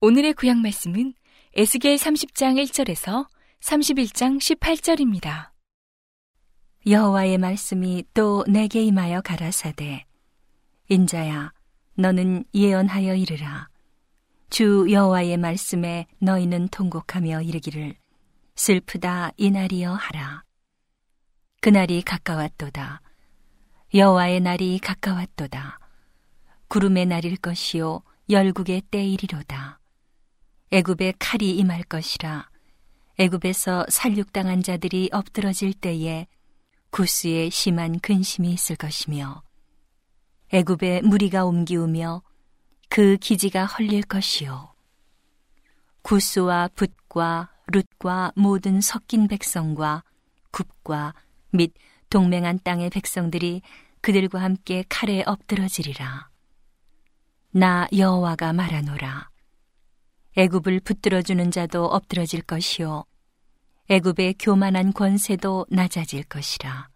오늘의 구약 말씀은 에스겔 30장 1절에서 31장 18절입니다. 여호와의 말씀이 또 내게 임하여 가라사대 인자야 너는 예언하여 이르라. 주 여호와의 말씀에 너희는 통곡하며 이르기를 슬프다 이날이여 하라. 그날이 가까웠도다. 여호와의 날이 가까웠도다. 구름의 날일 것이요 열국의 때이리로다. 애굽의 칼이 임할 것이라. 애굽에서 살육당한 자들이 엎드러질 때에 구스에 심한 근심이 있을 것이며 애굽에 무리가 옮기우며 그 기지가 헐릴 것이요. 구스와 붓과 룻과 모든 섞인 백성과 굽과 및 동맹한 땅의 백성들이 그들과 함께 칼에 엎드러지리라. 나 여호와가 말하노라. 애굽을 붙들어 주는 자도 엎드러질 것이요. 애굽의 교만한 권세도 낮아질 것이라.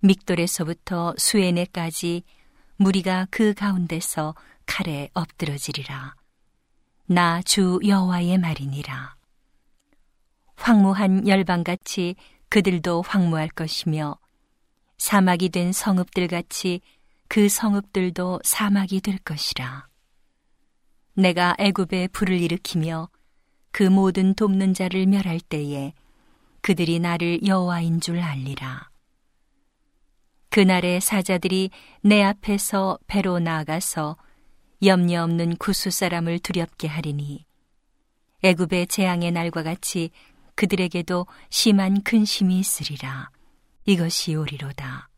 믹돌에서부터 수에네까지 무리가 그 가운데서 칼에 엎드러지리라. 나 주 여호와의 말이니라 황무한 열방같이 그들도 황무할 것이며 사막이 된 성읍들 같이 그 성읍들도 사막이 될 것이라 내가 애굽에 불을 일으키며 그 모든 돕는 자를 멸할 때에 그들이 나를 여호와인 줄 알리라. 그날의 사자들이 내 앞에서 배로 나아가서 염려 없는 구수 사람을 두렵게 하리니 애굽의 재앙의 날과 같이 그들에게도 심한 근심이 있으리라. 이것이 오리로다.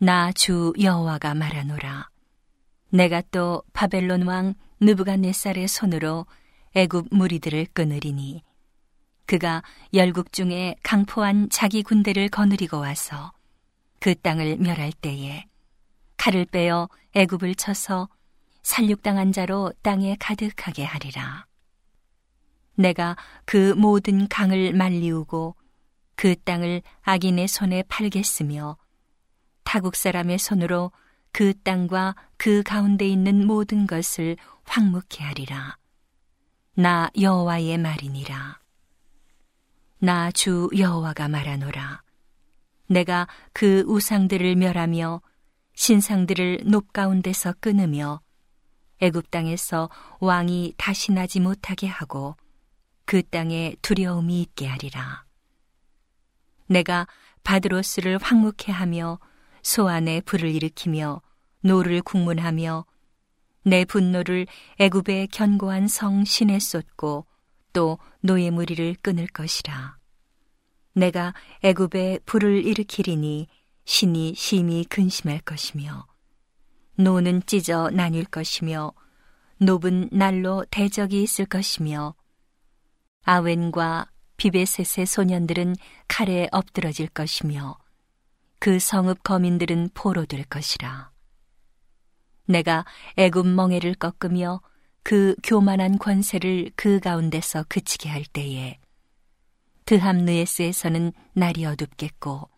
나 주 여호와가 말하노라. 내가 또 바벨론 왕 느부갓네살의 손으로 애굽 무리들을 끊으리니 그가 열국 중에 강포한 자기 군대를 거느리고 와서 그 땅을 멸할 때에 칼을 빼어 애굽을 쳐서 살육당한 자로 땅에 가득하게 하리라. 내가 그 모든 강을 말리우고 그 땅을 악인의 손에 팔겠으며 타국 사람의 손으로 그 땅과 그 가운데 있는 모든 것을 황묵케 하리라. 나 여호와의 말이니라. 나 주 여호와가 말하노라. 내가 그 우상들을 멸하며 신상들을 놉 가운데서 끊으며 애굽 땅에서 왕이 다시 나지 못하게 하고 그 땅에 두려움이 있게 하리라. 내가 바드로스를 황무케 하며 소안에 불을 일으키며 노를 국문하며 내 분노를 애굽의 견고한 성읍 신에 쏟고 또 노의 무리를 끊을 것이라. 내가 애굽에 불을 일으키리니 신이 심히 근심할 것이며 노는 찢어 나뉠 것이며 노은 날로 대적이 있을 것이며 아웬과 비베셋의 소년들은 칼에 엎드러질 것이며 그 성읍 거민들은 포로 될 것이라. 내가 애굽 멍에를 꺾으며 그 교만한 권세를 그 가운데서 그치게 할 때에 드함느에스에서는 날이 어둡겠고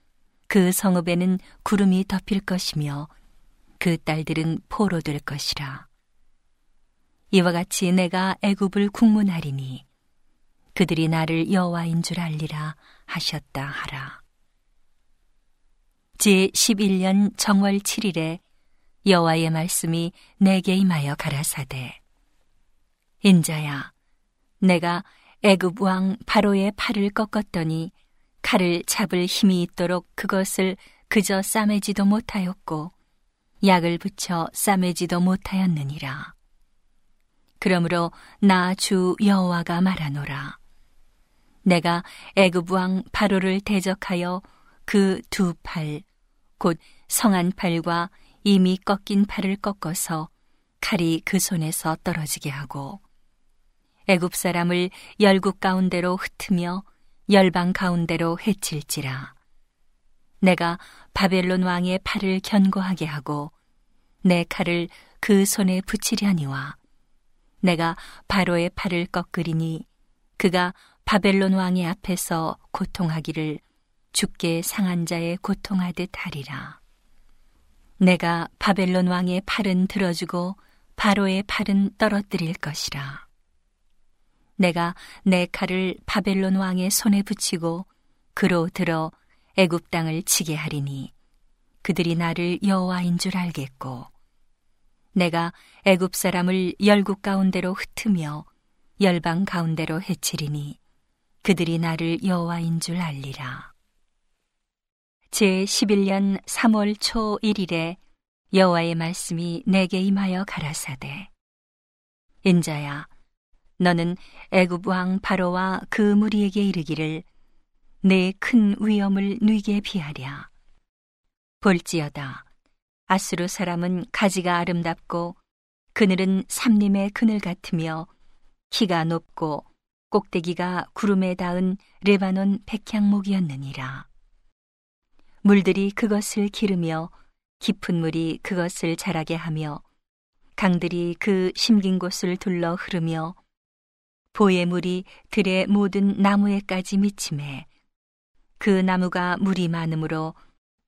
그 성읍에는 구름이 덮일 것이며 그 딸들은 포로 될 것이라. 이와 같이 내가 애굽을 국문하리니 그들이 나를 여호와인 줄 알리라 하셨다 하라. 제 11년 정월 7일에 여호와의 말씀이 내게 임하여 가라사대. 인자야 내가 애굽 왕 바로의 팔을 꺾었더니 칼을 잡을 힘이 있도록 그것을 그저 싸매지도 못하였고 약을 붙여 싸매지도 못하였느니라. 그러므로 나 주 여호와가 말하노라 내가 애굽 왕 바로를 대적하여 그 두 팔 곧 성한 팔과 이미 꺾인 팔을 꺾어서 칼이 그 손에서 떨어지게 하고 애굽 사람을 열국 가운데로 흩으며 열방 가운데로 해칠지라. 내가 바벨론 왕의 팔을 견고하게 하고 내 칼을 그 손에 붙이려니와 내가 바로의 팔을 꺾으리니 그가 바벨론 왕의 앞에서 고통하기를 죽게 상한 자의 고통하듯 하리라. 내가 바벨론 왕의 팔은 들어주고 바로의 팔은 떨어뜨릴 것이라. 내가 내 칼을 바벨론 왕의 손에 붙이고 그로 들어 애굽 땅을 치게 하리니 그들이 나를 여호와인 줄 알겠고 내가 애굽 사람을 열국 가운데로 흩으며 열방 가운데로 해치리니 그들이 나를 여호와인 줄 알리라. 제 11년 3월 초 1일에 여호와의 말씀이 내게 임하여 가라사대 인자야 너는 애굽 왕 바로와 그 무리에게 이르기를 내 큰 위엄을 누이게 비하랴 볼지어다 아수르 사람은 가지가 아름답고 그늘은 삼림의 그늘 같으며 키가 높고 꼭대기가 구름에 닿은 레바논 백향목이었느니라. 물들이 그것을 기르며 깊은 물이 그것을 자라게 하며 강들이 그 심긴 곳을 둘러 흐르며 보의 물이 들의 모든 나무에까지 미침해 그 나무가 물이 많으므로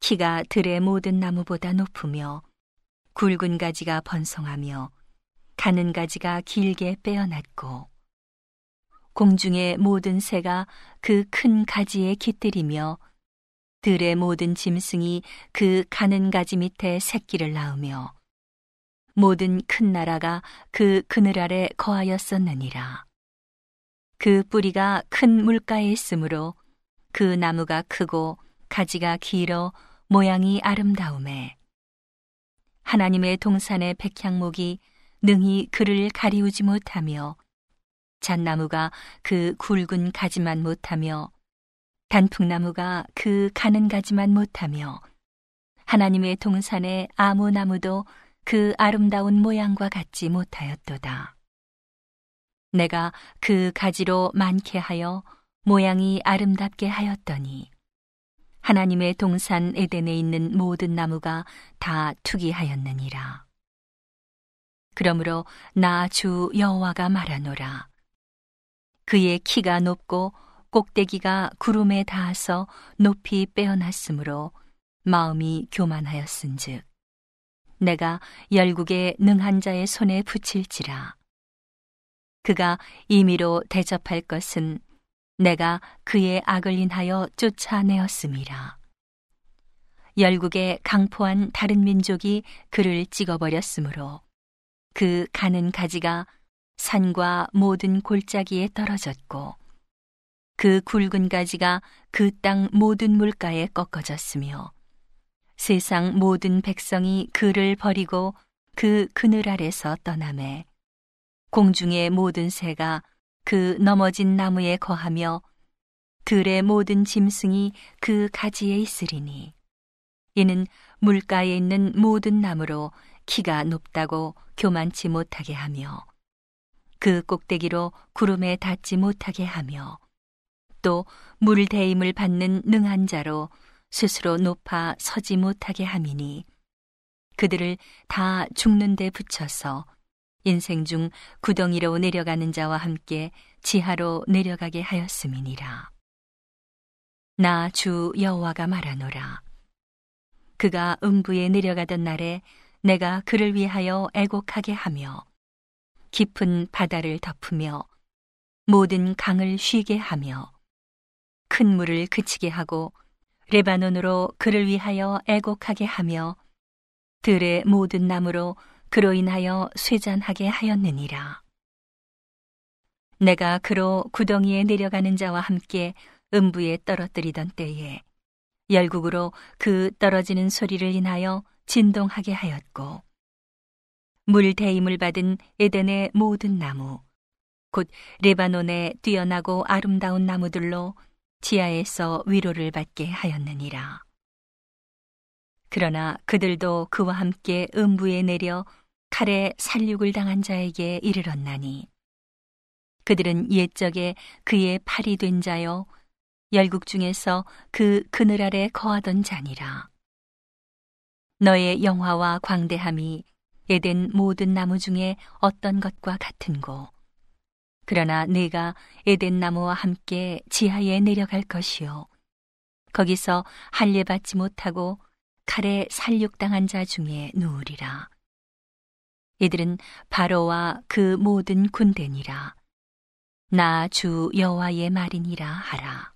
키가 들의 모든 나무보다 높으며 굵은 가지가 번성하며 가는 가지가 길게 빼어났고 공중의 모든 새가 그 큰 가지에 깃들이며 들의 모든 짐승이 그 가는 가지 밑에 새끼를 낳으며 모든 큰 나라가 그 그늘 아래 거하였었느니라. 그 뿌리가 큰 물가에 있으므로 그 나무가 크고 가지가 길어 모양이 아름다움에 하나님의 동산의 백향목이 능히 그를 가리우지 못하며 잣나무가 그 굵은 가지만 못하며 단풍나무가 그 가는 가지만 못하며 하나님의 동산의 아무 나무도 그 아름다운 모양과 같지 못하였도다. 내가 그 가지로 많게 하여 모양이 아름답게 하였더니 하나님의 동산 에덴에 있는 모든 나무가 다 투기하였느니라. 그러므로 나 주 여호와가 말하노라. 그의 키가 높고 꼭대기가 구름에 닿아서 높이 빼어났으므로 마음이 교만하였은즉 내가 열국의 능한 자의 손에 붙일지라. 그가 임의로 대접할 것은 내가 그의 악을 인하여 쫓아내었음이라. 열국의 강포한 다른 민족이 그를 찍어버렸으므로 그 가는 가지가 산과 모든 골짜기에 떨어졌고 그 굵은 가지가 그 땅 모든 물가에 꺾어졌으며 세상 모든 백성이 그를 버리고 그 그늘 아래서 떠남에 공중의 모든 새가 그 넘어진 나무에 거하며 들의 모든 짐승이 그 가지에 있으리니 이는 물가에 있는 모든 나무로 키가 높다고 교만치 못하게 하며 그 꼭대기로 구름에 닿지 못하게 하며 또 물 대임을 받는 능한 자로 스스로 높아 서지 못하게 함이니 그들을 다 죽는 데 붙여서 인생 중 구덩이로 내려가는 자와 함께 지하로 내려가게 하였음이니라. 나 주 여호와가 말하노라. 그가 음부에 내려가던 날에 내가 그를 위하여 애곡하게 하며 깊은 바다를 덮으며 모든 강을 쉬게 하며 큰 물을 그치게 하고 레바논으로 그를 위하여 애곡하게 하며 들의 모든 나무로 그로 인하여 쇠잔하게 하였느니라. 내가 그로 구덩이에 내려가는 자와 함께 음부에 떨어뜨리던 때에 열국으로 그 떨어지는 소리를 인하여 진동하게 하였고 물 대임을 받은 에덴의 모든 나무 곧 레바논의 뛰어나고 아름다운 나무들로 지하에서 위로를 받게 하였느니라. 그러나 그들도 그와 함께 음부에 내려 칼에 살육을 당한 자에게 이르렀나니 그들은 옛적에 그의 팔이 된 자요 열국 중에서 그 그늘 아래 거하던 자니라 너의 영화와 광대함이 에덴 모든 나무 중에 어떤 것과 같은고 그러나 내가 에덴 나무와 함께 지하에 내려갈 것이요. 거기서 할례 받지 못하고 칼에 살육당한 자 중에 누우리라. 이들은 바로와 그 모든 군대니라. 나 주 여호와의 말이니라 하라.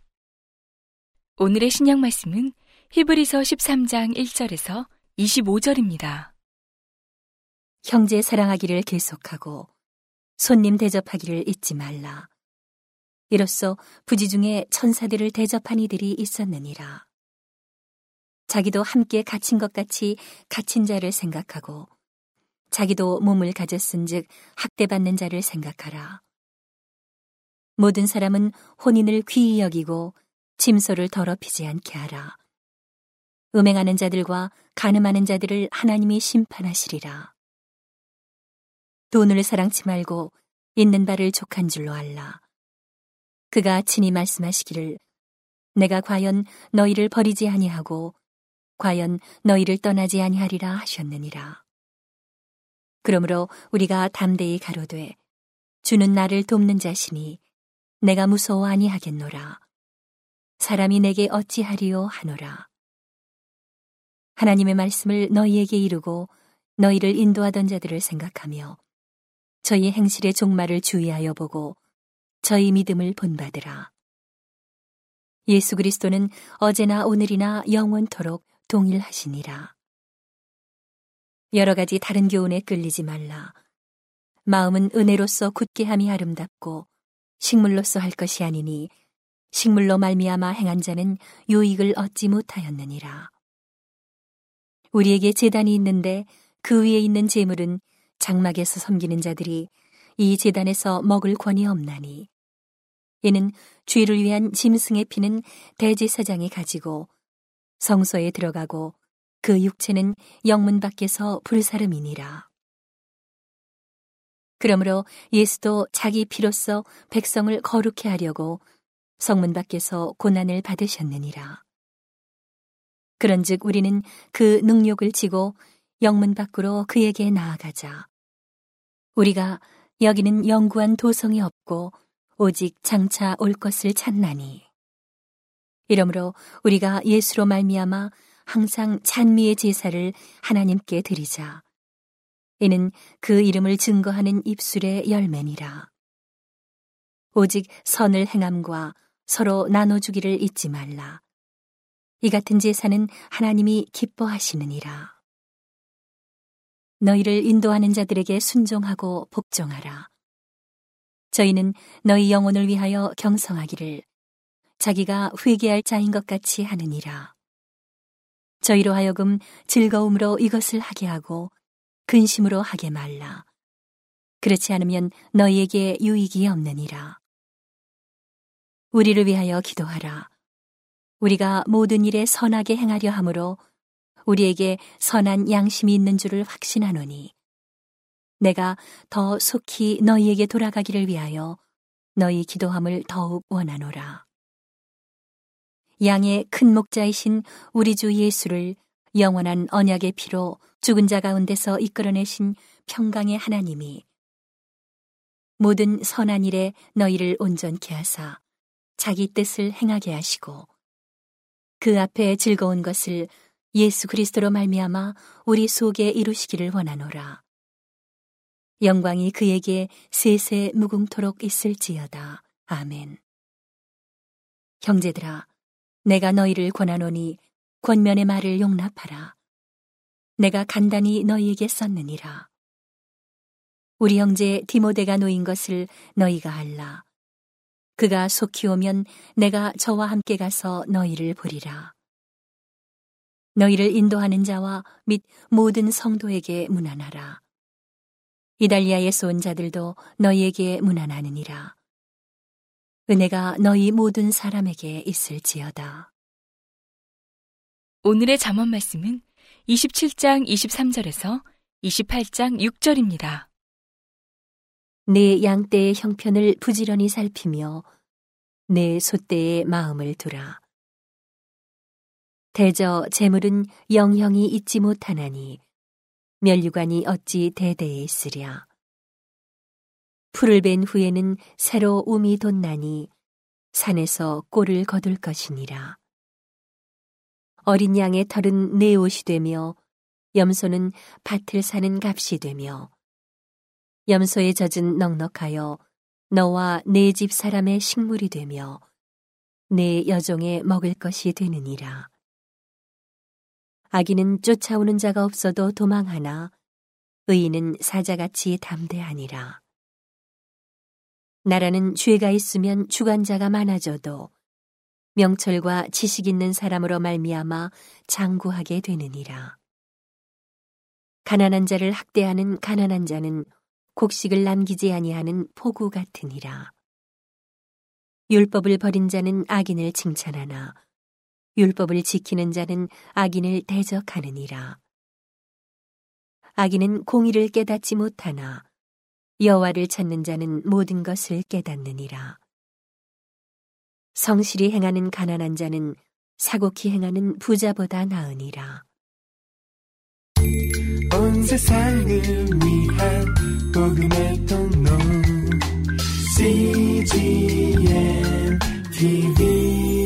오늘의 신약 말씀은 히브리서 13장 1절에서 25절입니다. 형제 사랑하기를 계속하고 손님 대접하기를 잊지 말라. 이로써 부지 중에 천사들을 대접한 이들이 있었느니라. 자기도 함께 갇힌 것 같이 갇힌 자를 생각하고 자기도 몸을 가졌은즉 학대받는 자를 생각하라. 모든 사람은 혼인을 귀히 여기고 짐소를 더럽히지 않게 하라. 음행하는 자들과 가늠하는 자들을 하나님이 심판하시리라. 돈을 사랑치 말고 있는 바를 족한 줄로 알라. 그가 친히 말씀하시기를 내가 과연 너희를 버리지 아니하고 과연 너희를 떠나지 아니하리라 하셨느니라. 그러므로 우리가 담대히 가로되 주는 나를 돕는 자시니 내가 무서워 아니하겠노라. 사람이 내게 어찌하리요 하노라. 하나님의 말씀을 너희에게 이루고 너희를 인도하던 자들을 생각하며 저희 행실의 종말을 주의하여 보고 저희 믿음을 본받으라. 예수 그리스도는 어제나 오늘이나 영원토록 동일하시니라. 여러 가지 다른 교훈에 끌리지 말라. 마음은 은혜로서 굳게 함이 아름답고 식물로서 할 것이 아니니 식물로 말미암아 행한 자는 요익을 얻지 못하였느니라. 우리에게 재단이 있는데 그 위에 있는 재물은 장막에서 섬기는 자들이 이 재단에서 먹을 권이 없나니 이는 죄를 위한 짐승의 피는 대제사장이 가지고 성소에 들어가고 그 육체는 영문 밖에서 불사름이니라. 그러므로 예수도 자기 피로써 백성을 거룩해 하려고 성문 밖에서 고난을 받으셨느니라. 그런즉 우리는 그 능력을 지고 영문 밖으로 그에게 나아가자. 우리가 여기는 영구한 도성이 없고 오직 장차 올 것을 찾나니. 이러므로 우리가 예수로 말미암아 항상 찬미의 제사를 하나님께 드리자. 이는 그 이름을 증거하는 입술의 열매니라. 오직 선을 행함과 서로 나눠주기를 잊지 말라. 이 같은 제사는 하나님이 기뻐하시느니라. 너희를 인도하는 자들에게 순종하고 복종하라. 저희는 너희 영혼을 위하여 경성하기를 자기가 회개할 자인 것 같이 하느니라. 저희로 하여금 즐거움으로 이것을 하게 하고 근심으로 하게 말라. 그렇지 않으면 너희에게 유익이 없느니라. 우리를 위하여 기도하라. 우리가 모든 일에 선하게 행하려 함으로 우리에게 선한 양심이 있는 줄을 확신하노니 내가 더 속히 너희에게 돌아가기를 위하여 너희 기도함을 더욱 원하노라. 양의 큰 목자이신 우리 주 예수를 영원한 언약의 피로 죽은 자 가운데서 이끌어내신 평강의 하나님이 모든 선한 일에 너희를 온전케 하사 자기 뜻을 행하게 하시고 그 앞에 즐거운 것을 예수 그리스도로 말미암아 우리 속에 이루시기를 원하노라. 영광이 그에게 세세 무궁토록 있을지어다. 아멘. 형제들아, 내가 너희를 권하노니 권면의 말을 용납하라. 내가 간단히 너희에게 썼느니라. 우리 형제 디모데가 놓인 것을 너희가 알라. 그가 속히 오면 내가 저와 함께 가서 너희를 보리라. 너희를 인도하는 자와 및 모든 성도에게 문안하라. 이달리아에서 온 자들도 너희에게 문안하느니라. 은혜가 너희 모든 사람에게 있을지어다. 오늘의 잠언 말씀은 27장 23절에서 28장 6절입니다. 내 양떼의 형편을 부지런히 살피며 내 소떼의 마음을 두라. 대저 재물은 영형이 잊지 못하나니 멸류관이 어찌 대대에 있으랴. 풀을 벤 후에는 새로 움이 돋나니 산에서 꼴을 거둘 것이니라. 어린 양의 털은 내 옷이 되며 염소는 밭을 사는 값이 되며 염소의 젖은 넉넉하여 너와 내 집 사람의 식물이 되며 내 여종의 먹을 것이 되느니라. 아기는 쫓아오는 자가 없어도 도망하나 의인은 사자같이 담대하니라. 나라는 죄가 있으면 주관자가 많아져도 명철과 지식 있는 사람으로 말미암아 장구하게 되느니라. 가난한 자를 학대하는 가난한 자는 곡식을 남기지 아니하는 포구 같으니라. 율법을 버린 자는 악인을 칭찬하나 율법을 지키는 자는 악인을 대적하느니라. 악인은 공의를 깨닫지 못하나 여호와를 찾는 자는 모든 것을 깨닫느니라. 성실히 행하는 가난한 자는 사곡히 행하는 부자보다 나으니라. 온 세상을 위한 복음의 통로 CGM TV